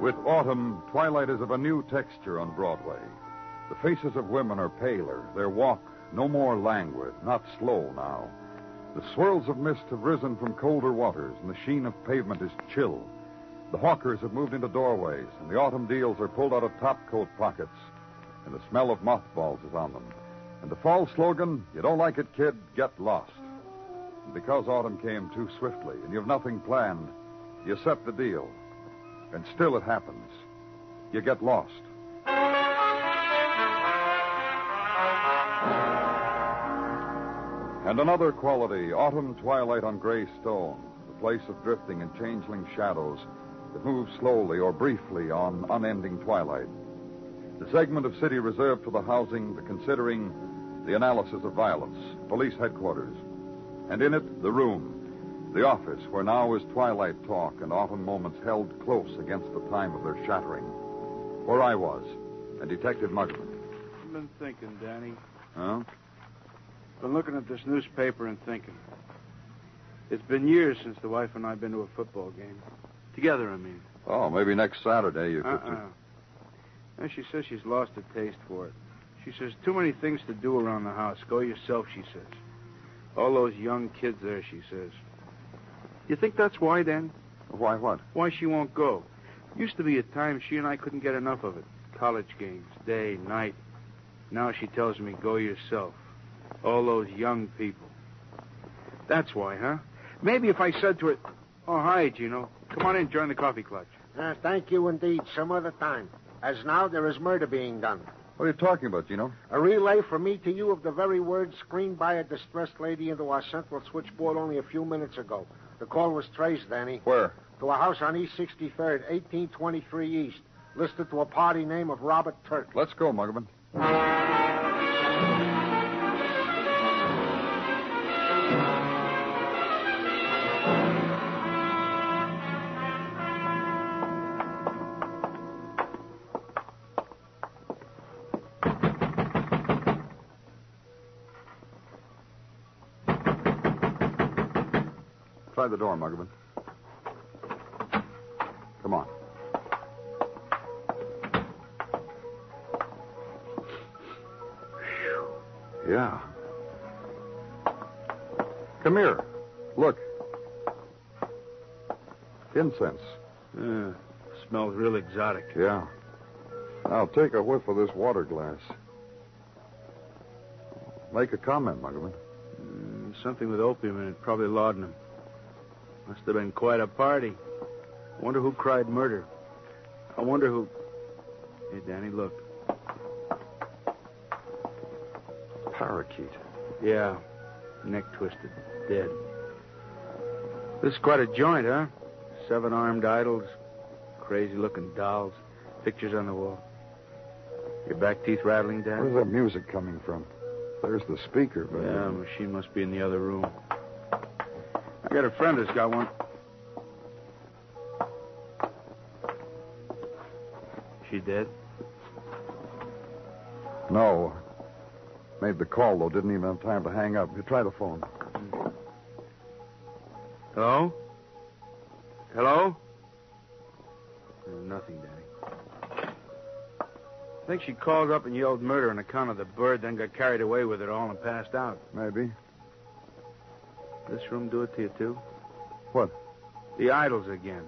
With autumn, twilight is of a new texture on Broadway. The faces of women are paler, their walk no more languid, not slow now. The swirls of mist have risen from colder waters, and the sheen of pavement is chill. The hawkers have moved into doorways, and the autumn deals are pulled out of topcoat pockets, and the smell of mothballs is on them. And the fall slogan, you don't like it, kid, get lost. And because autumn came too swiftly, and you've nothing planned, you set the deal. And still it happens. You get lost. And another quality, autumn twilight on gray stone, the place of drifting and changeling shadows that move slowly or briefly on unending twilight. The segment of city reserved for the housing, the considering, the analysis of violence, police headquarters. And in it, the room, the office, where now is twilight talk and autumn moments held close against the time of their shattering. Where I was, and Detective Muggavan. I've been thinking, Danny. Huh? Been looking at this newspaper and thinking. It's been years since the wife and I have been to a football game. Together, I mean. Oh, maybe next Saturday you could. Uh-uh. And she says she's lost a taste for it. She says, too many things to do around the house. Go yourself, she says. All those young kids there, she says. You think that's why, then? Why what? Why she won't go. Used to be a time she and I couldn't get enough of it. College games, day, night. Now she tells me, go yourself. All those young people. That's why, huh? Maybe if I said to her, oh, hi, Gino. Come on in, join the coffee clutch. Uh, thank you indeed. Some other time. As now, there is murder being done. What are you talking about, Gino? A relay from me to you of the very words screamed by a distressed lady into our central switchboard only a few minutes ago. The call was traced, Danny. Where? To a house on East 63rd, 1823 East, listed to a party name of Robert Turk. Let's go, Muggavan. Try the door, Muggavan. Come on. Yeah. Come here. Look. Incense. Uh, smells real exotic. Yeah. Now take a whiff of this water glass. Make a comment, Muggerman. Mm, something with opium in it, probably laudanum. Must have been quite a party. I wonder who cried murder. I wonder who. Hey, Danny, look. Parakeet. Yeah, neck twisted, dead. This is quite a joint, huh? Seven armed idols, crazy looking dolls, pictures on the wall. Your back teeth rattling, Dan? Where's that music coming from? There's the speaker, but. Yeah, machine must be in the other room. I got a friend that's got one. She dead? No. Made the call, though. Didn't even have time to hang up. You try the phone. Hello? Hello? Uh, Nothing, Danny. I think she called up and yelled murder on account of the bird, then got carried away with it all and passed out. Maybe. This room do it to you, too? What? The idols again.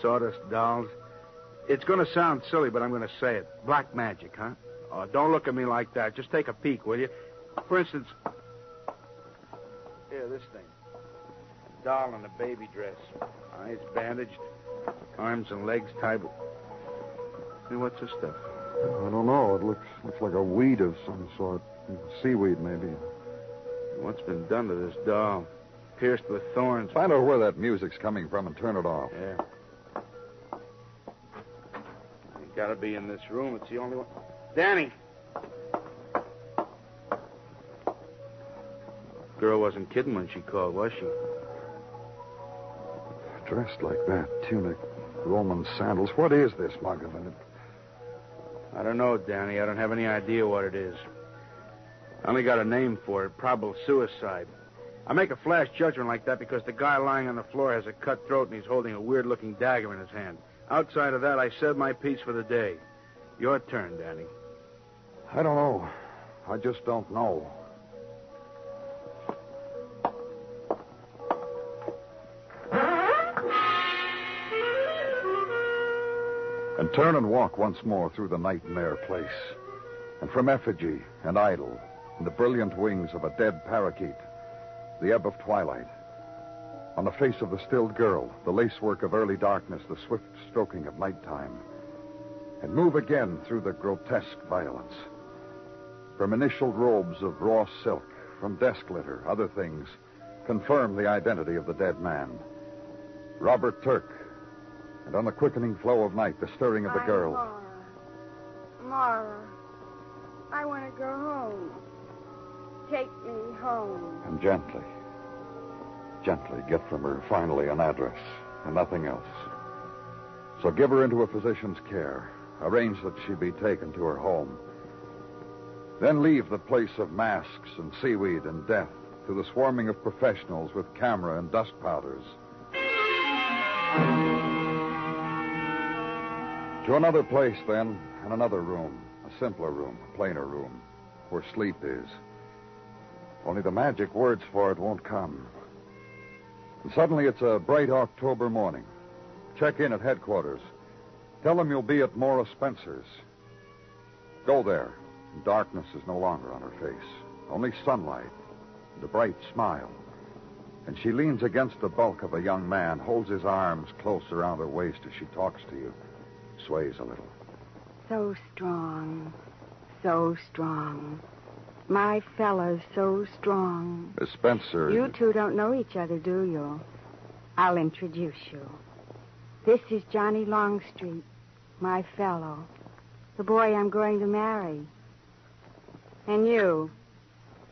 Sawdust dolls. It's going to sound silly, but I'm going to say it. Black magic, huh? Oh, don't look at me like that. Just take a peek, will you? For instance, here, this thing. A Doll in a baby dress. Eyes bandaged. Arms and legs tied. Hey, what's this stuff? I don't know. It looks looks like a weed of some sort. Seaweed, maybe. What's been done to this doll? Pierced with thorns. Find out where that music's coming from and turn it off. Yeah. You Gotta be in this room. It's the only one. Danny! Girl wasn't kidding when she called, was she? Dressed like that, tunic, Roman sandals. What is this, Margaret? I don't know, Danny. I don't have any idea what it is. I only got a name for it probable suicide. I make a flash judgment like that because the guy lying on the floor has a cut throat and he's holding a weird looking dagger in his hand. Outside of that, I said my piece for the day. Your turn, Danny. I don't know. I just don't know. And turn and walk once more through the nightmare place. And from effigy and idol and the brilliant wings of a dead parakeet, the ebb of twilight. On the face of the stilled girl, the lacework of early darkness, the swift stroking of nighttime. And move again through the grotesque violence. From initial robes of raw silk, from desk litter, other things, confirm the identity of the dead man. Robert Turk. And on the quickening flow of night, the stirring of the girl. Mara. Mara, I want to go home. Take me home. And gently, gently get from her finally an address and nothing else. So give her into a physician's care. Arrange that she be taken to her home. Then leave the place of masks and seaweed and death to the swarming of professionals with camera and dust powders. To another place, then, and another room. A simpler room, a plainer room, where sleep is. Only the magic words for it won't come. And suddenly it's a bright October morning. Check in at headquarters. Tell them you'll be at Mara Spencer's. Go there. Darkness is no longer on her face. Only sunlight the bright smile. And she leans against the bulk of a young man, holds his arms close around her waist as she talks to you, sways a little. So strong. So strong. My fella's so strong. Miss Spencer. You two don't know each other, do you? I'll introduce you. This is Johnny Longstreet, my fellow, the boy I'm going to marry. And you?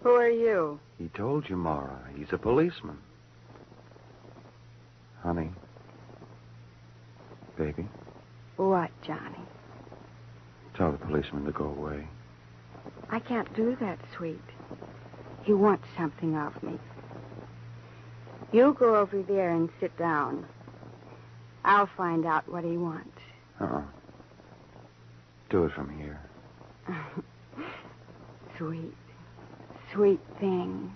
Who are you? He told you, Mara. He's a policeman. Honey. Baby, What, Johnny? tell the policeman to go away. I can't do that, sweet. He wants something of me. You go over there and sit down. I'll find out what he wants. Uh-uh. Do it from here. sweet, sweet thing.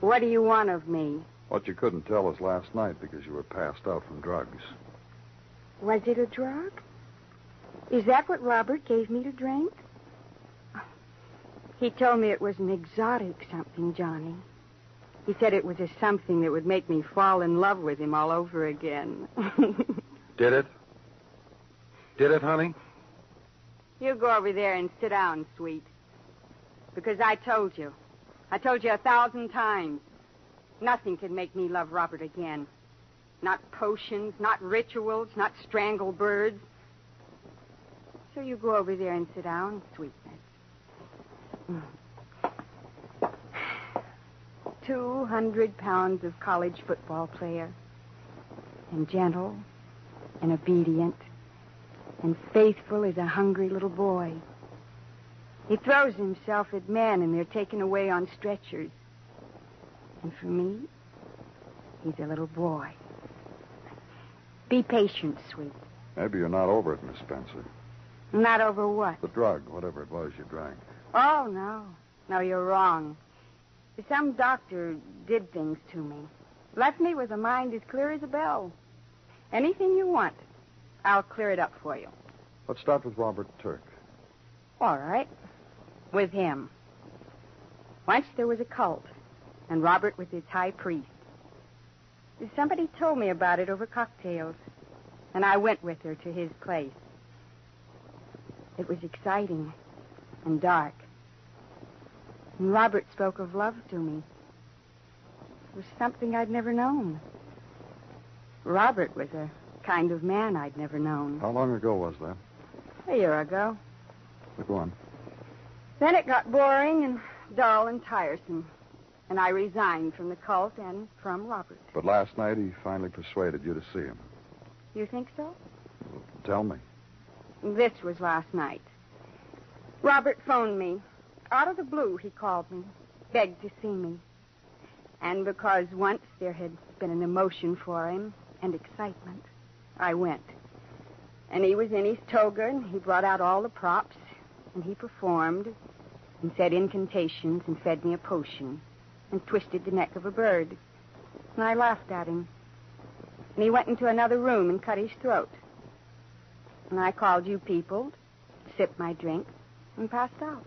What do you want of me? What you couldn't tell us last night because you were passed out from drugs. Was it a drug? Is that what Robert gave me to drink? He told me it was an exotic something, Johnny. He said it was a something that would make me fall in love with him all over again. Did it? Did it, honey? you go over there and sit down, sweet. Because I told you. I told you a thousand times. Nothing can make me love Robert again. Not potions, not rituals, not strangled birds. So you go over there and sit down, sweetness. Two hundred pounds of college football player. And gentle and obedient and faithful as a hungry little boy. He throws himself at men and they're taken away on stretchers. And for me, he's a little boy. Be patient, sweet. Maybe you're not over it, Miss Spencer. Not over what? The drug, whatever it was you drank. Oh, no. No, you're wrong. Some doctor did things to me. Left me with a mind as clear as a bell. Anything you want, I'll clear it up for you. Let's start with Robert Turk. All right. With him. Once there was a cult, and Robert was its high priest. Somebody told me about it over cocktails, and I went with her to his place. It was exciting and dark. And Robert spoke of love to me. It was something I'd never known. Robert was a kind of man I'd never known. How long ago was that? A year ago. Go on. Then it got boring and dull and tiresome. And I resigned from the cult and from Robert. But last night he finally persuaded you to see him. You think so? Tell me. This was last night. Robert phoned me. Out of the blue, he called me, begged to see me. And because once there had been an emotion for him and excitement, I went. And he was in his toga, and he brought out all the props, and he performed, and said incantations, and fed me a potion, and twisted the neck of a bird. And I laughed at him. And he went into another room and cut his throat. And I called you people, sipped my drink, and passed out.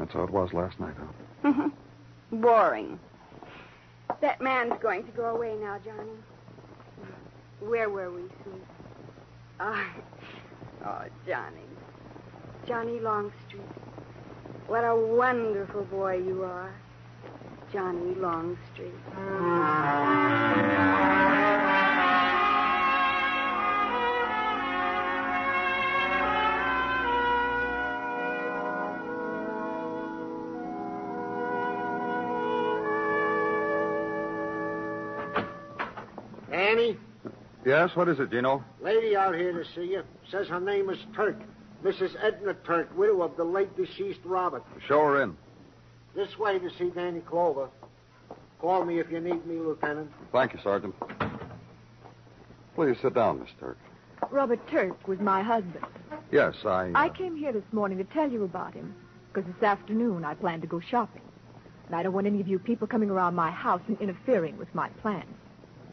That's how it was last night, huh? Mm-hmm. Boring. That man's going to go away now, Johnny. Where were we, sweet? Oh, oh, Johnny. Johnny Longstreet. What a wonderful boy you are. Johnny Longstreet. Annie, Yes, what is it, Gino? lady out here to see you. Says her name is Turk. Mrs. Edna Turk, widow of the late deceased Robert. Show her in. This way to see Danny Clover. Call me if you need me, Lieutenant. Thank you, Sergeant. Please sit down, Miss Turk. Robert Turk was my husband. Yes, I. I uh, came here this morning to tell you about him, because this afternoon I plan to go shopping. And I don't want any of you people coming around my house and interfering with my plans.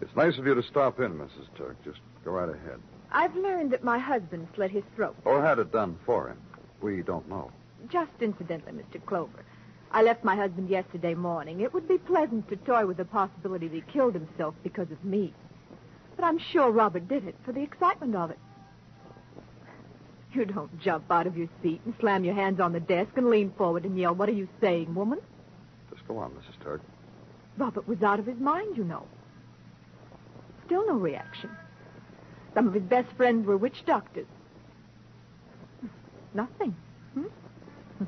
It's nice of you to stop in, Mrs. Turk. Just go right ahead. I've learned that my husband slit his throat. Or had it done for him. We don't know. Just incidentally, Mr. Clover. I left my husband yesterday morning. It would be pleasant to toy with the possibility that he killed himself because of me. But I'm sure Robert did it for the excitement of it. You don't jump out of your seat and slam your hands on the desk and lean forward and yell, What are you saying, woman? Just go on, Mrs. Turk. Robert was out of his mind, you know. Still no reaction. Some of his best friends were witch doctors. Nothing. Hmm?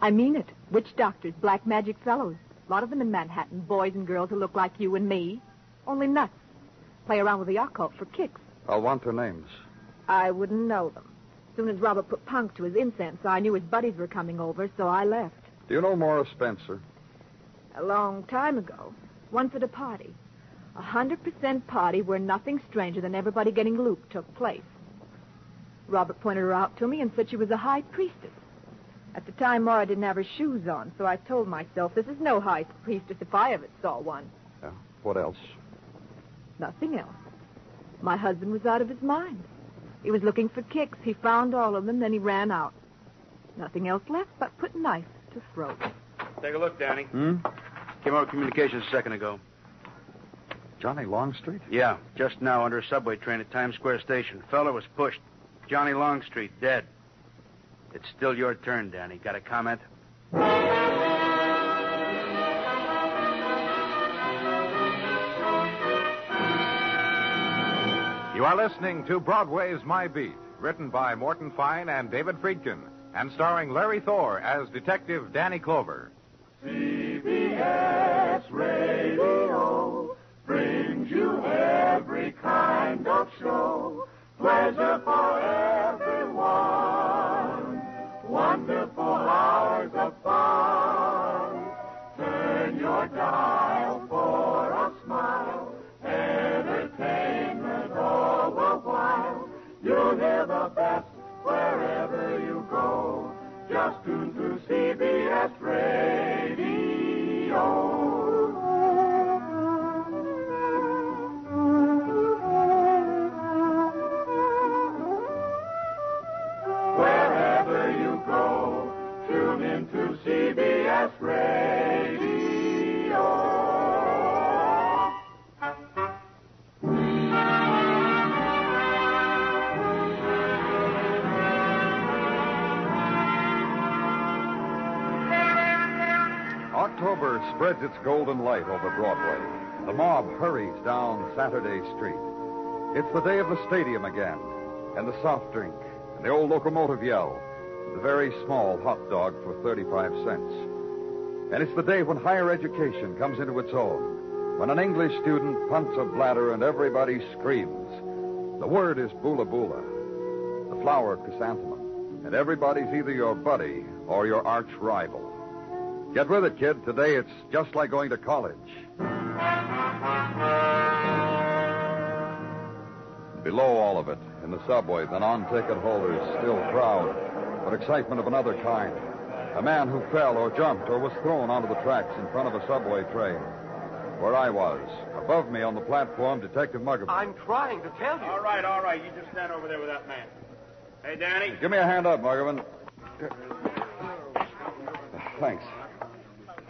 I mean it. Witch doctors, black magic fellows. A lot of them in Manhattan. Boys and girls who look like you and me. Only nuts. Play around with the occult for kicks. I'll want their names. I wouldn't know them. As soon as Robert put punk to his incense, I knew his buddies were coming over, so I left. Do you know Morris Spencer? A long time ago. Once at a party. A hundred percent party where nothing stranger than everybody getting looped took place. Robert pointed her out to me and said she was a high priestess. At the time, Mara didn't have her shoes on, so I told myself this is no high priestess if I ever saw one. Yeah. What else? Nothing else. My husband was out of his mind. He was looking for kicks. He found all of them, then he ran out. Nothing else left but put knife to throat. Take a look, Danny. Hmm? Came over communications a second ago. Johnny Longstreet? Yeah, just now under a subway train at Times Square Station. Fella was pushed. Johnny Longstreet, dead. It's still your turn, Danny. Got a comment? You are listening to Broadway's My Beat, written by Morton Fine and David Friedkin, and starring Larry Thor as Detective Danny Clover. CBS Radio of show. Pleasure for everyone. Its golden light over Broadway. The mob hurries down Saturday Street. It's the day of the stadium again, and the soft drink, and the old locomotive yell, and the very small hot dog for 35 cents. And it's the day when higher education comes into its own, when an English student punts a bladder and everybody screams. The word is boola boola, the flower chrysanthemum, and everybody's either your buddy or your arch rival. Get with it, kid. Today it's just like going to college. Below all of it, in the subway, the non-ticket holders still crowd, but excitement of another kind. A man who fell or jumped or was thrown onto the tracks in front of a subway train. Where I was, above me on the platform, Detective Muggavan. I'm trying to tell you. All right, all right. You just stand over there with that man. Hey, Danny. Give me a hand up, Muggavan. Thanks.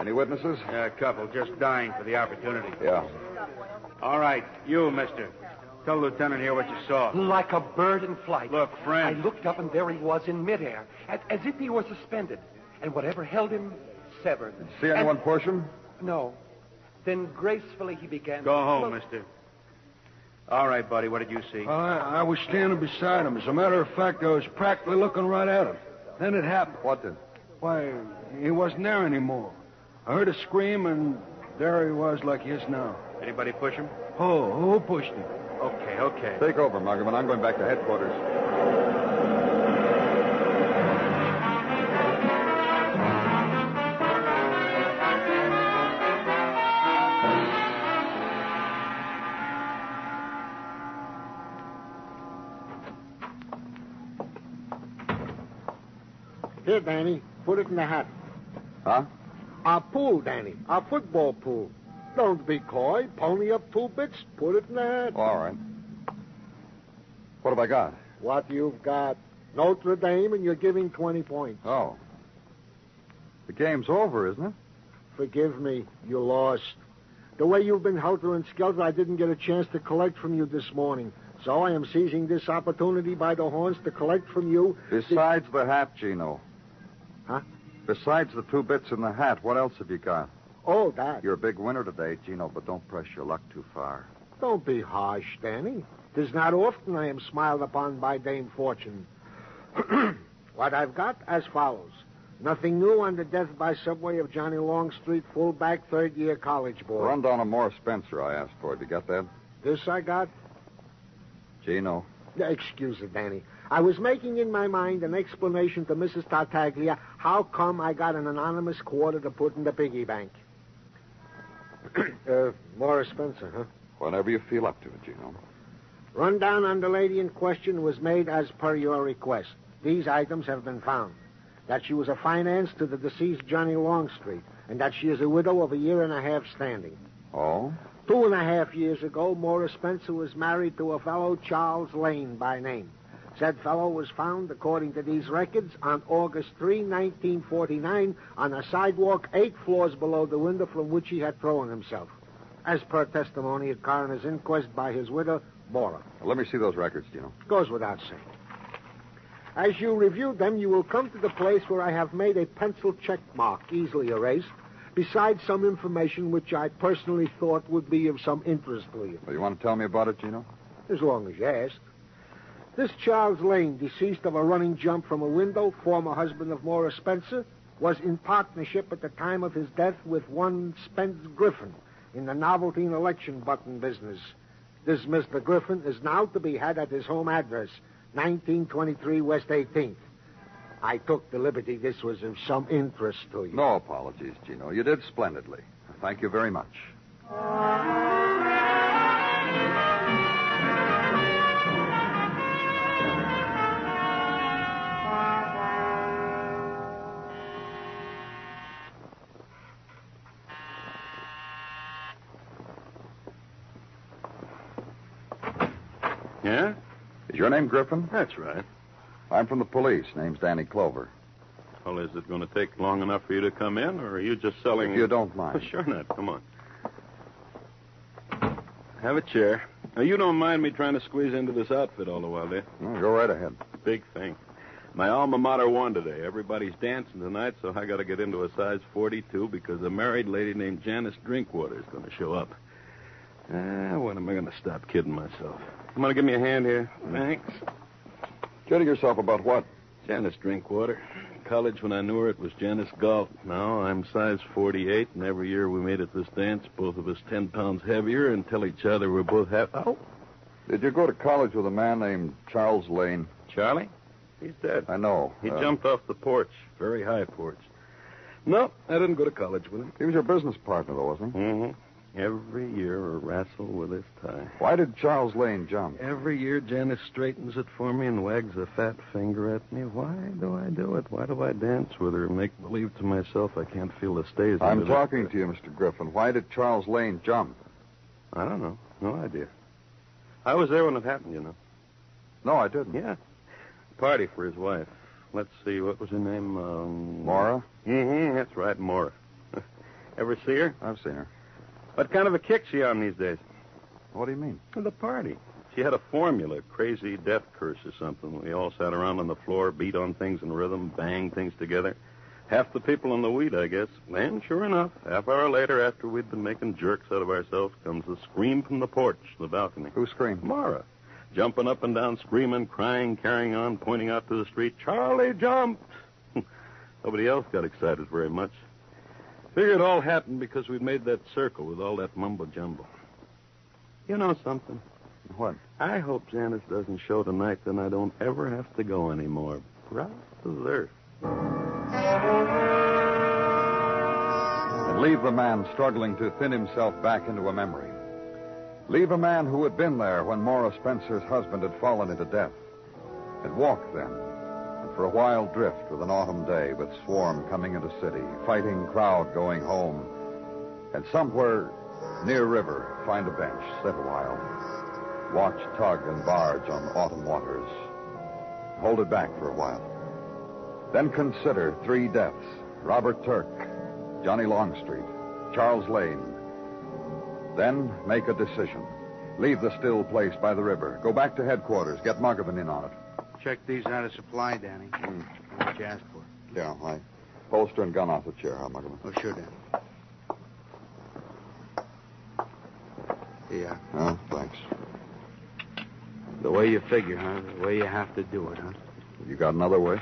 Any witnesses? Yeah, a couple, just dying for the opportunity. Yeah. All right, you, mister. Tell Lieutenant here what you saw. Like a bird in flight. Look, friend. I looked up and there he was in midair, as, as if he were suspended. And whatever held him, severed. See anyone push him? And- no. Then gracefully he began Go home, float- mister. All right, buddy, what did you see? I, I was standing beside him. As a matter of fact, I was practically looking right at him. Then it happened. What did? Why, he wasn't there anymore. I heard a scream, and there he was like he is now. Anybody push him? Oh, who pushed him? Okay, okay. Take over, Muggavan. I'm going back to headquarters. Here, Danny. Put it in the hat. Huh? Our pool, Danny. Our football pool. Don't be coy. Pony up two bits. Put it in the hat. All right. What have I got? What you've got. Notre Dame, and you're giving 20 points. Oh. The game's over, isn't it? Forgive me. You lost. The way you've been helter and skelter, I didn't get a chance to collect from you this morning. So I am seizing this opportunity by the horns to collect from you. Besides the hat, Gino. Huh? Besides the two bits in the hat, what else have you got? Oh, that. You're a big winner today, Gino, but don't press your luck too far. Don't be harsh, Danny. Tis not often I am smiled upon by Dame Fortune. what I've got as follows. Nothing new on the death by subway of Johnny Longstreet, fullback, third year college boy. Run down a Morris Spencer I asked for. Have you got that? This I got? Gino. Excuse it, Danny. I was making in my mind an explanation to Mrs. Tartaglia how come I got an anonymous quarter to put in the piggy bank. uh, Morris Spencer, huh? Whenever you feel up to it, Gino. Rundown on the lady in question was made as per your request. These items have been found. That she was a finance to the deceased Johnny Longstreet, and that she is a widow of a year and a half standing. Oh? Two and a half years ago, Morris Spencer was married to a fellow Charles Lane by name. Said fellow was found, according to these records, on August 3, 1949, on a sidewalk eight floors below the window from which he had thrown himself. As per testimony at coroner's inquest by his widow, Mara. Let me see those records, Gino. Goes without saying. As you review them, you will come to the place where I have made a pencil check mark, easily erased, besides some information which I personally thought would be of some interest to you. Well, you want to tell me about it, Gino? As long as you ask. This Charles Lane, deceased of a running jump from a window, former husband of Morris Spencer, was in partnership at the time of his death with one Spence Griffin in the novelty and election button business. This Mr. Griffin is now to be had at his home address, 1923 West 18th. I took the liberty this was of some interest to you. No apologies, Gino. You did splendidly. Thank you very much. Your name Griffin? That's right. I'm from the police. Name's Danny Clover. Well, is it going to take long enough for you to come in, or are you just selling? If you don't mind. Oh, sure not. Come on. Have a chair. Now, you don't mind me trying to squeeze into this outfit all the while, do you? No, go right ahead. Big thing. My alma mater won today. Everybody's dancing tonight, so I got to get into a size 42 because a married lady named Janice Drinkwater is going to show up. Ah, when am I going to stop kidding myself? You on, give me a hand here? Thanks. Kidding yourself about what? Janice Drinkwater. College, when I knew her, it was Janice Galt. Now I'm size 48, and every year we made at this dance, both of us 10 pounds heavier, and tell each other we're both half. Oh, Did you go to college with a man named Charles Lane? Charlie? He's dead. I know. He Uh, jumped off the porch, very high porch. No, I didn't go to college with him. He was your business partner, though, wasn't he? Mm-hmm. Every year a wrestle with his tie. Why did Charles Lane jump? Every year Janice straightens it for me and wags a fat finger at me. Why do I do it? Why do I dance with her and make believe to myself I can't feel the stays? I'm under the- talking to you, Mr. Griffin. Why did Charles Lane jump? I don't know. No idea. I was there when it happened, you know. No, I didn't. Yeah. Party for his wife. Let's see, what was her name? Um... Mara? Mm-hmm, that's right, Mara. Ever see her? I've seen her. What kind of a kick she on these days? What do you mean? The party. She had a formula, crazy death curse or something. We all sat around on the floor, beat on things in rhythm, bang things together. Half the people in the weed, I guess. And sure enough, half hour later, after we'd been making jerks out of ourselves, comes a scream from the porch, the balcony. Who screamed? Mara. Jumping up and down, screaming, crying, carrying on, pointing out to the street. Charlie jumped! Nobody else got excited very much. Figure it all happened because we'd made that circle with all that mumbo jumbo. You know something? What? I hope Janice doesn't show tonight, then I don't ever have to go anymore. As. And leave the man struggling to thin himself back into a memory. Leave a man who had been there when Mara Spencer's husband had fallen into death. Had walked then, for a while drift with an autumn day with swarm coming into city, fighting crowd going home, and somewhere near river find a bench, sit a while, watch tug and barge on autumn waters, hold it back for a while. Then consider three deaths Robert Turk, Johnny Longstreet, Charles Lane. Then make a decision. Leave the still place by the river. Go back to headquarters. Get Muggavan in on it. Check these out of supply, Danny. Mm. What you asked for. Yeah, I holster and gun off the chair, huh, Muggavan? Oh, sure, Danny. Yeah. Oh, thanks. The way you figure, huh? The way you have to do it, huh? You got another way?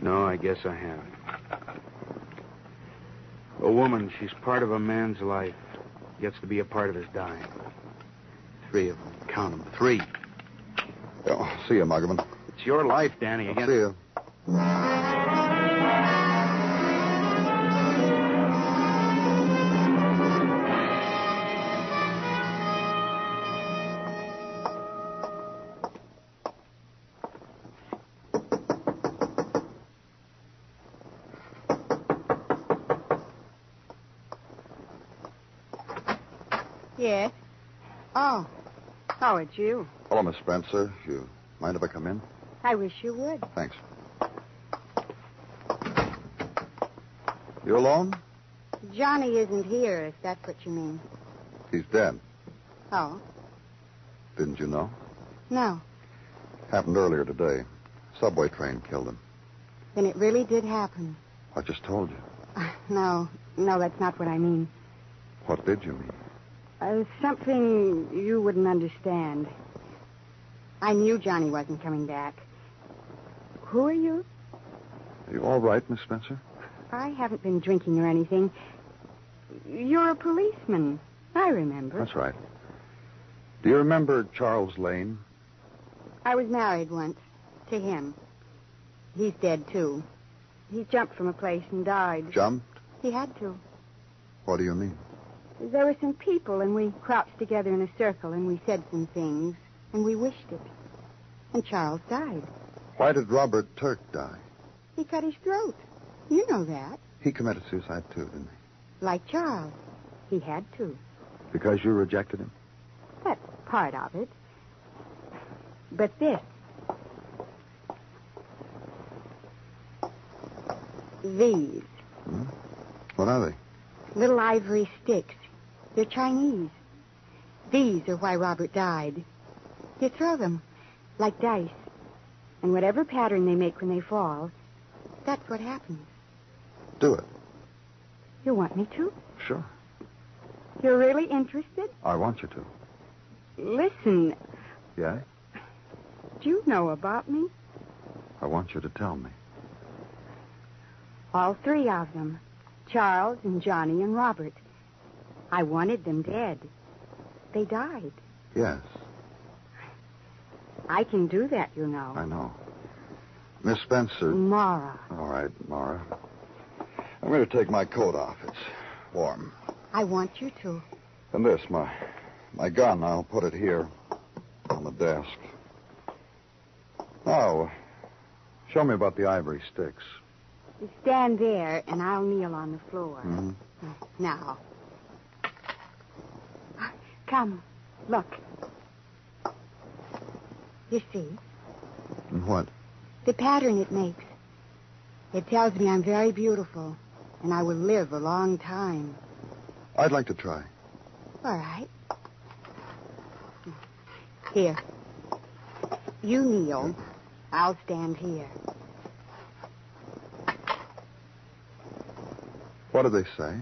No, I guess I haven't. A woman, she's part of a man's life. Gets to be a part of his dying. Three of them. Count them. Three. Yeah, see you, Muggavan. It's your life, Danny. I'll Again. see you. Yes. Oh. Oh, it's you. Hello, Miss Spencer. You mind if I come in? I wish you would. Thanks. You alone? Johnny isn't here, if that's what you mean. He's dead. Oh? Didn't you know? No. Happened earlier today. Subway train killed him. Then it really did happen. I just told you. No, no, that's not what I mean. What did you mean? Uh, something you wouldn't understand. I knew Johnny wasn't coming back. Who are you? Are you all right, Miss Spencer? I haven't been drinking or anything. You're a policeman. I remember. That's right. Do you remember Charles Lane? I was married once to him. He's dead, too. He jumped from a place and died. Jumped? He had to. What do you mean? There were some people, and we crouched together in a circle, and we said some things, and we wished it. And Charles died. Why did Robert Turk die? He cut his throat. You know that. He committed suicide too, didn't he? Like Charles. He had to. Because you rejected him? That's part of it. But this. These. Hmm? What are they? Little ivory sticks. They're Chinese. These are why Robert died. You throw them like dice. And whatever pattern they make when they fall, that's what happens. Do it. You want me to? Sure. You're really interested? I want you to. Listen, Yeah? do you know about me? I want you to tell me. All three of them Charles and Johnny and Robert. I wanted them dead. They died. Yes, I can do that, you know. I know. Miss Spencer. Mara, All right, Mara. I'm going to take my coat off. It's warm. I want you to. And this, my my gun, I'll put it here on the desk. Now, show me about the ivory sticks. You stand there, and I'll kneel on the floor. Mhm. Now. Come, look. You see, And what? the pattern it makes. It tells me I'm very beautiful, and I will live a long time. I'd like to try. All right. Here. You kneel. I'll stand here. What do they say?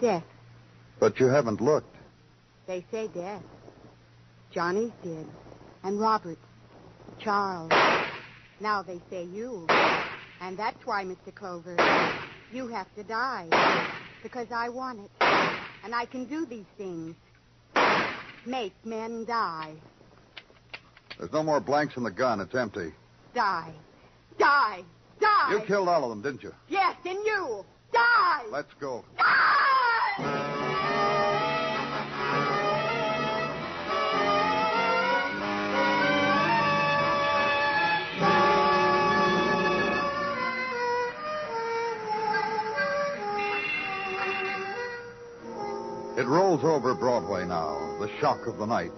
Death. But you haven't looked. They say death. Johnny's dead. And Robert. Charles. Now they say you. And that's why, Mr. Clover, you have to die. Because I want it. And I can do these things. Make men die. There's no more blanks in the gun. It's empty. Die. Die. Die. You killed all of them, didn't you? Yes, and you. Die. Let's go. It rolls over Broadway now, the shock of the night.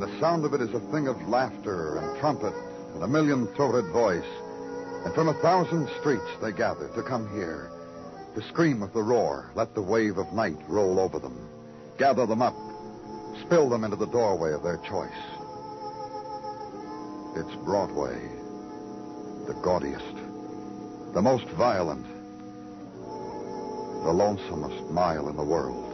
The sound of it is a thing of laughter and trumpet and a million throated voice. And from a thousand streets they gather to come here, to scream with the roar, let the wave of night roll over them, gather them up, spill them into the doorway of their choice. It's Broadway, the gaudiest, the most violent, the lonesomest mile in the world.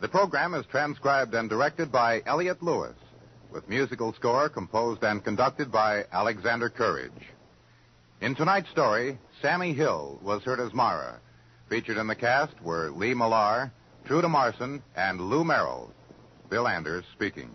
The program is transcribed and directed by Elliott Lewis, with musical score composed and conducted by Alexander Courage. In tonight's story, Sammie Hill was heard as Mara. Featured in the cast were Lee Millar, Truda Marson, and Lou Merrill. Bill Anders speaking.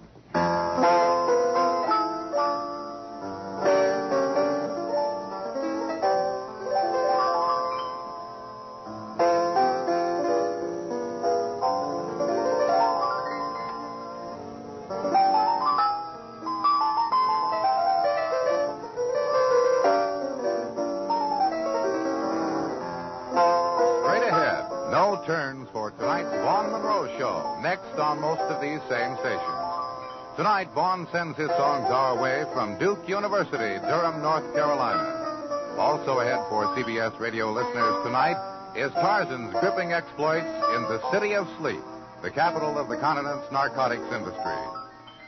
Tonight, Vaughn sends his songs our way from Duke University, Durham, North Carolina. Also ahead for CBS radio listeners tonight is Tarzan's gripping exploits in the City of Sleep, the capital of the continent's narcotics industry.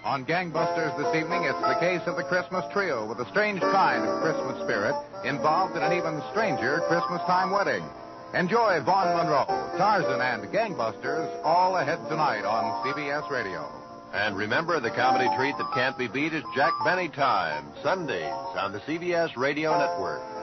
On Gangbusters this evening, it's the case of the Christmas trio with a strange kind of Christmas spirit involved in an even stranger Christmas time wedding. Enjoy Vaughn Monroe, Tarzan, and Gangbusters all ahead tonight on CBS Radio. And remember, the comedy treat that can't be beat is Jack Benny Time, Sundays on the CBS Radio Network.